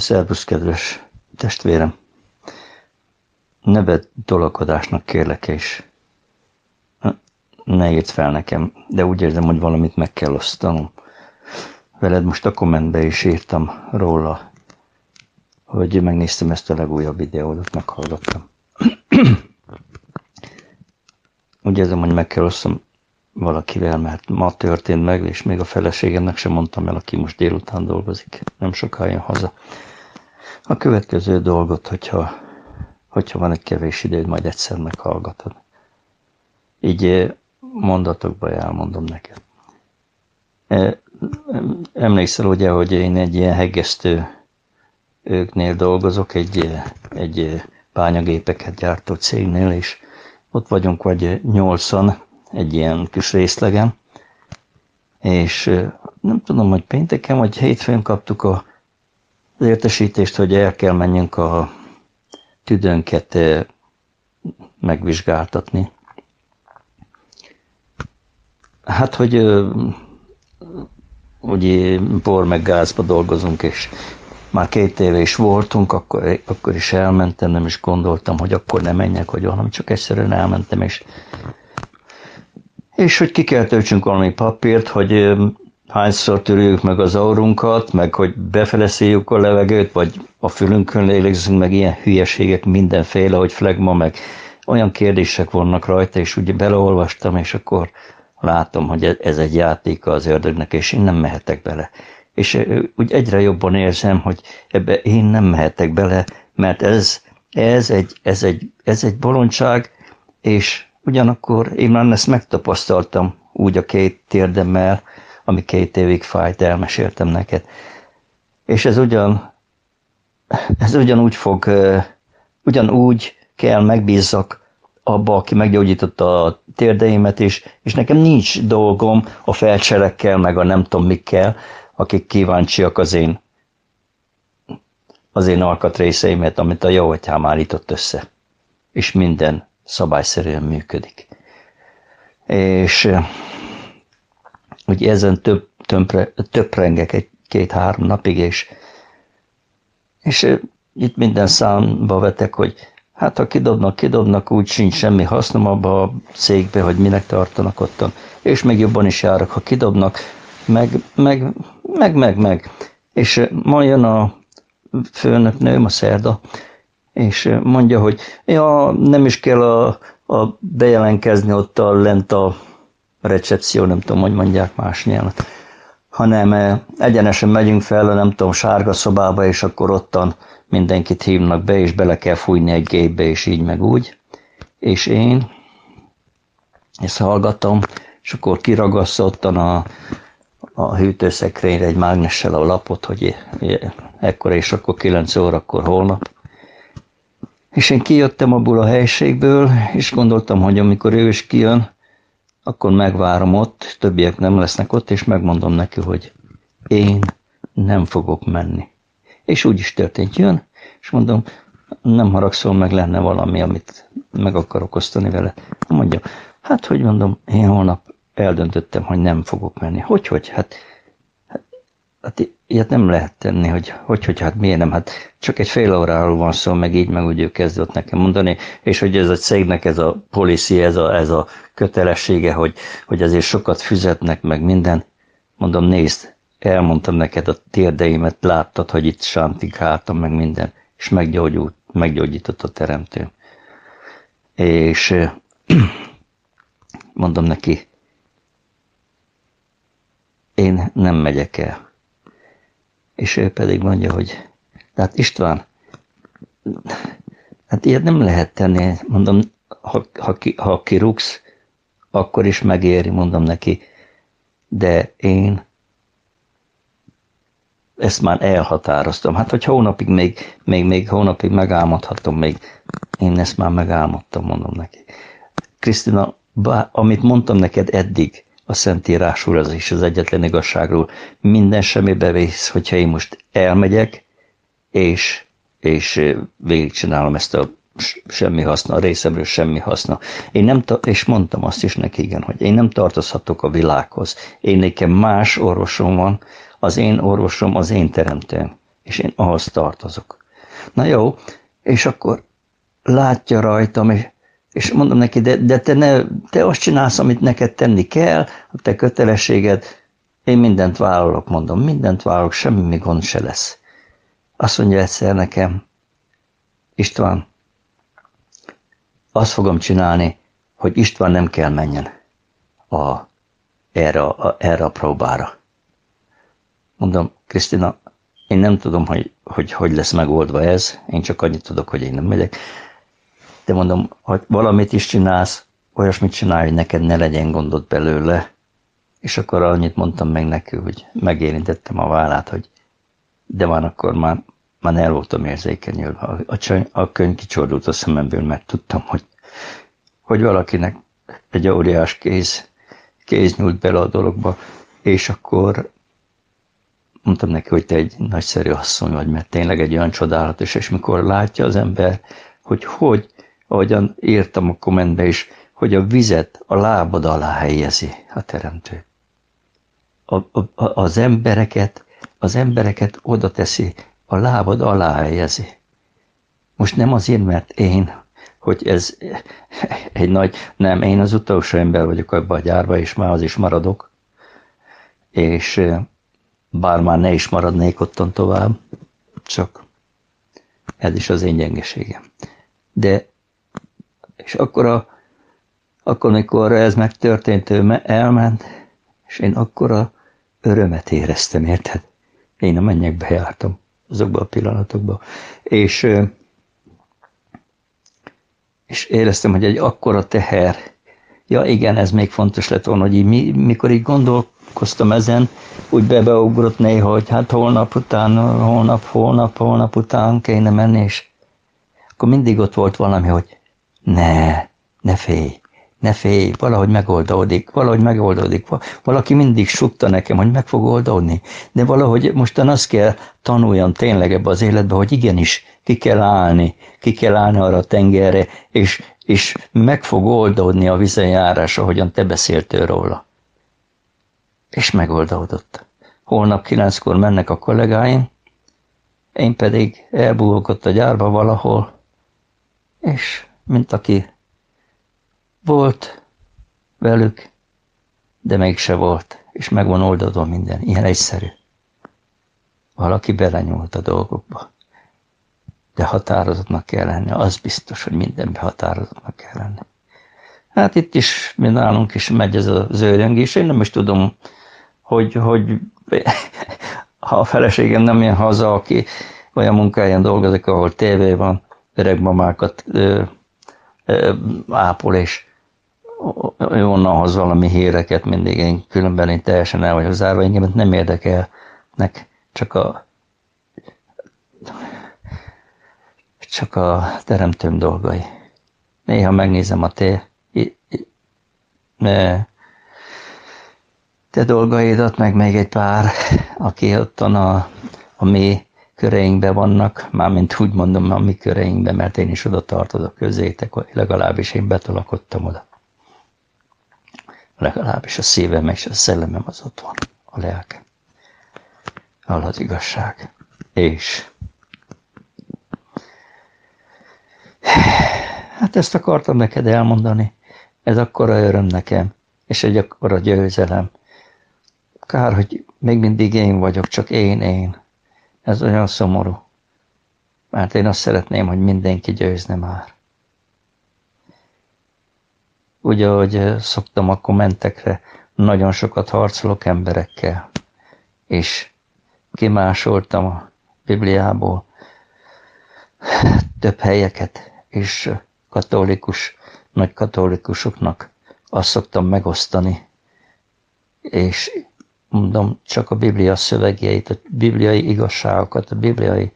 Szervusz, kedves testvérem! Nevet tolakodásnak kérlek, és ne írd fel nekem, de úgy érzem, hogy valamit meg kell osztanom. Veled most a kommentbe is írtam róla, hogy megnéztem ezt a legújabb videót, meghallgattam. úgy érzem, hogy meg kell osztom valakivel, mert ma történt meg, és még a feleségemnek sem mondtam el, aki most délután dolgozik. Nem soká jön haza. A következő dolgot, hogyha, hogyha van egy kevés időd, majd egyszer meghallgatod. Így eh, mondatokban elmondom neked. Eh, emlékszel ugye, hogy én egy ilyen hegesztő őknél dolgozok, egy, eh, egy bányagépeket gyártó cégnél, és ott vagyunk vagy nyolcan egy ilyen kis részlegen, és nem tudom, hogy pénteken vagy hétfőn kaptuk a, az értesítést, hogy el kell menjünk a tüdőnket megvizsgáltatni. Hát, hogy ugye por meg gázba dolgozunk, és már két éve is voltunk, akkor, akkor is elmentem, nem is gondoltam, hogy akkor nem menjek, hogy hanem csak egyszerűen elmentem, és és hogy ki kell töltsünk valami papírt, hogy hányszor törjük meg az aurunkat, meg hogy befele a levegőt, vagy a fülünkön lélegzünk, meg ilyen hülyeségek mindenféle, hogy flegma, meg olyan kérdések vannak rajta, és ugye beleolvastam, és akkor látom, hogy e-, ez egy játék az ördögnek, és én nem mehetek bele. És úgy egyre jobban érzem, hogy ebbe én nem mehetek bele, mert ez, ez, egy, ez, egy, ez egy bolondság, és Ugyanakkor én már ezt megtapasztaltam úgy a két térdemmel, ami két évig fájt, elmeséltem neked. És ez ugyan, ez ugyanúgy fog, ugyanúgy kell megbízzak abba, aki meggyógyította a térdeimet, és, és nekem nincs dolgom a felcserekkel, meg a nem tudom mikkel, akik kíváncsiak az én, az én alkatrészeimet, amit a jó atyám állított össze. És minden szabályszerűen működik. És ugye ezen több, tömpre, töprengek egy két-három napig, és, és itt minden számba vetek, hogy hát ha kidobnak, kidobnak, úgy sincs semmi hasznom abba a cégbe, hogy minek tartanak ottan. És még jobban is járok, ha kidobnak, meg, meg, meg, meg, meg. És ma jön a főnöknőm, a szerda, és mondja, hogy ja, nem is kell a, a bejelentkezni ott a lent a recepció, nem tudom, hogy mondják más nyelvet, hanem egyenesen megyünk fel nem tudom, sárga szobába, és akkor ottan mindenkit hívnak be, és bele kell fújni egy gépbe, és így meg úgy. És én ezt hallgatom, és akkor kiragasztottan a, a hűtőszekrényre egy mágnessel a lapot, hogy ekkor és akkor 9 órakor holnap. És én kijöttem abból a helységből, és gondoltam, hogy amikor ő is kijön, akkor megvárom ott, többiek nem lesznek ott, és megmondom neki, hogy én nem fogok menni. És úgy is történt, jön, és mondom, nem haragszol meg, lenne valami, amit meg akarok osztani vele. Mondja, hát hogy mondom, én holnap eldöntöttem, hogy nem fogok menni. Hogy, hogy? Hát Hát ilyet nem lehet tenni, hogy, hogy, hogy hát miért nem, hát csak egy fél óráról van szó, meg így, meg úgy ő kezdett nekem mondani, és hogy ez a cégnek ez a policy, ez a, ez a kötelessége, hogy, hogy azért sokat fizetnek, meg minden. Mondom, nézd, elmondtam neked a térdeimet, láttad, hogy itt sántikáltam, meg minden, és meggyógyult, meggyógyított a teremtő. És mondom neki, én nem megyek el és ő pedig mondja, hogy hát István, hát ilyet nem lehet tenni, mondom, ha, ha, ki, ha kirúgsz, akkor is megéri, mondom neki, de én ezt már elhatároztam. Hát, hogy hónapig még, még, még hónapig megálmodhatom, még én ezt már megálmodtam, mondom neki. Krisztina, amit mondtam neked eddig, a Szentírásról, az is az egyetlen igazságról. Minden semmibe vész, hogyha én most elmegyek, és, és végigcsinálom ezt a semmi haszna, a részemről semmi haszna. Én nem, és mondtam azt is neki, igen, hogy én nem tartozhatok a világhoz. Én nekem más orvosom van, az én orvosom az én teremtőm. és én ahhoz tartozok. Na jó, és akkor látja rajtam, és, és mondom neki, de, de te, ne, te azt csinálsz, amit neked tenni kell, a te kötelességed, én mindent vállalok, mondom, mindent vállalok, semmi gond se lesz. Azt mondja egyszer nekem, István, azt fogom csinálni, hogy István nem kell menjen a, erre, a, erre a próbára. Mondom, Krisztina, én nem tudom, hogy, hogy hogy lesz megoldva ez, én csak annyit tudok, hogy én nem megyek. De mondom, hogy valamit is csinálsz, olyasmit csinálj, hogy neked ne legyen gondod belőle. És akkor annyit mondtam meg neki, hogy megérintettem a vállát, hogy de van akkor már, már el voltam érzékenyülve. A, a, a könyv kicsordult a szememből, mert tudtam, hogy, hogy valakinek egy óriás kéz, kéz nyújt bele a dologba, és akkor mondtam neki, hogy te egy nagyszerű asszony vagy, mert tényleg egy olyan csodálatos, és mikor látja az ember, hogy hogy, ahogyan írtam a kommentbe is, hogy a vizet a lábad alá helyezi a teremtő. A, a, az embereket, az embereket oda teszi, a lábad alá helyezi. Most nem azért, mert én, hogy ez egy nagy, nem, én az utolsó ember vagyok abban a gyárba, és már az is maradok, és bár már ne is maradnék ottan tovább, csak ez is az én gyengeségem. De, és akkor, a, akkor mikor ez megtörtént, ő elment, és én akkor a örömet éreztem, érted? Én a mennyekbe jártam azokban a pillanatokban. És, és éreztem, hogy egy akkora teher, ja igen, ez még fontos lett volna, hogy így, mi, mikor így gondolkoztam ezen, úgy bebeugrott néha, hogy hát holnap után, holnap, holnap, holnap után kéne menni, és akkor mindig ott volt valami, hogy ne, ne félj, ne félj, valahogy megoldódik, valahogy megoldódik. Valaki mindig sutta nekem, hogy meg fog oldódni, de valahogy mostan azt kell tanuljam tényleg ebbe az életbe, hogy igenis ki kell állni, ki kell állni arra a tengerre, és, és meg fog oldódni a vizenjárás, ahogyan te beszéltél róla és megoldódott. Holnap kilenckor mennek a kollégáim, én pedig elbúgok a gyárba valahol, és mint aki volt velük, de mégse volt, és meg van oldódva minden. Ilyen egyszerű. Valaki belenyúlt a dolgokba. De határozottnak kell lenni. Az biztos, hogy mindenbe határozottnak kell lenni. Hát itt is, mi nálunk is megy ez a zöldöngés. Én nem is tudom, hogy, hogy ha a feleségem nem jön haza, aki olyan munkáján dolgozik, ahol tévé van, öreg mamákat ápol, és onnan hoz valami híreket mindig, én különben én teljesen el vagyok zárva, engem nem érdekelnek, csak a csak a teremtőm dolgai. Néha megnézem a té, te dolgaidat, meg még egy pár, aki ott a, a mi köreinkben vannak, mármint úgy mondom a mi köreinkben, mert én is oda tartozok közétek, legalábbis én betolakodtam oda. Legalábbis a szívem és a szellemem az ott van, a lelkem. Al az igazság. És hát ezt akartam neked elmondani. Ez akkora öröm nekem, és egy akkora győzelem, Kár, hogy még mindig én vagyok, csak én, én. Ez olyan szomorú. Mert én azt szeretném, hogy mindenki győzne már. Ugye, ahogy szoktam a kommentekre, nagyon sokat harcolok emberekkel, és kimásoltam a Bibliából több helyeket, és katolikus, nagy katolikusoknak azt szoktam megosztani, és mondom, csak a Biblia szövegjeit, a bibliai igazságokat, a bibliai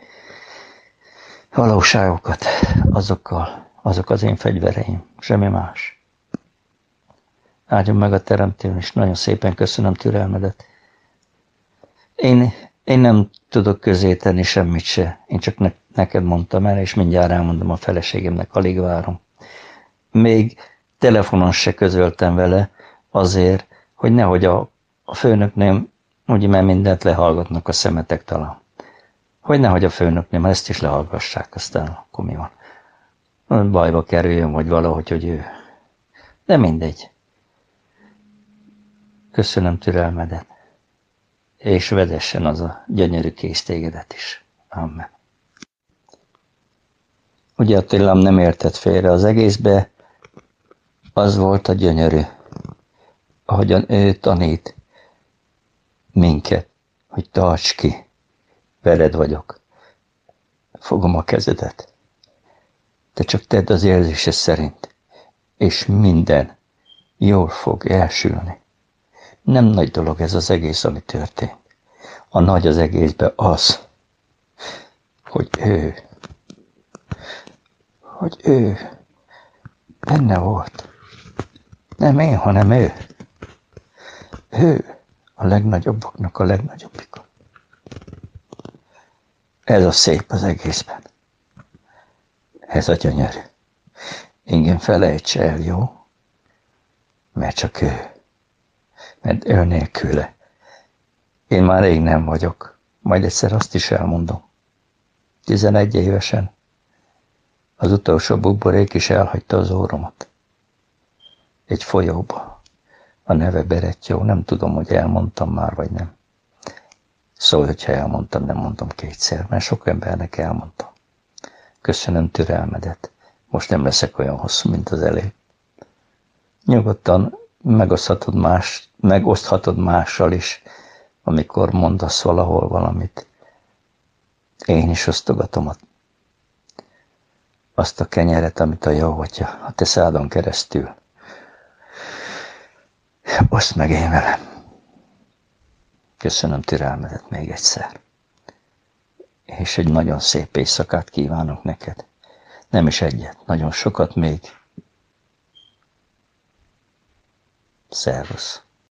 valóságokat, azokkal, azok az én fegyvereim, semmi más. Áldjon meg a teremtőn, és nagyon szépen köszönöm türelmedet. Én, én nem tudok közé tenni semmit se, én csak ne, neked mondtam el, és mindjárt elmondom a feleségemnek, alig várom. Még telefonon se közöltem vele azért, hogy nehogy a a főnöknél, ugye mert mindent lehallgatnak a szemetek talán. Hogy nehogy a főnöknél ezt is lehallgassák, aztán akkor mi van. Bajba kerüljön, vagy valahogy, hogy ő. De mindegy. Köszönöm türelmedet, és vedessen az a gyönyörű késztégedet is. Amen. Ugye Attilám nem értett félre az egészbe, az volt a gyönyörű, ahogyan ő tanít minket, hogy tarts ki, veled vagyok, fogom a kezedet. Te csak tedd az érzése szerint, és minden jól fog elsülni. Nem nagy dolog ez az egész, ami történt. A nagy az egészben az, hogy ő, hogy ő benne volt. Nem én, hanem ő. Ő a legnagyobbaknak a legnagyobbika. Ez a szép az egészben. Ez a gyönyörű. Igen, felejts el, jó? Mert csak ő. Mert ő nélküle. Én már rég nem vagyok. Majd egyszer azt is elmondom. Tizenegy évesen az utolsó buborék is elhagyta az óromat. Egy folyóba. A neve Berettyó, nem tudom, hogy elmondtam már, vagy nem. Szólj, hogyha elmondtam, nem mondom kétszer, mert sok embernek elmondtam. Köszönöm türelmedet. Most nem leszek olyan hosszú, mint az elég. Nyugodtan megoszthatod, más, megoszthatod mással is, amikor mondasz valahol valamit. Én is osztogatom azt a kenyeret, amit a jó atya a te szádon keresztül. Oszd meg én velem. Köszönöm türelmedet még egyszer. És egy nagyon szép éjszakát kívánok neked. Nem is egyet, nagyon sokat még. Szervusz.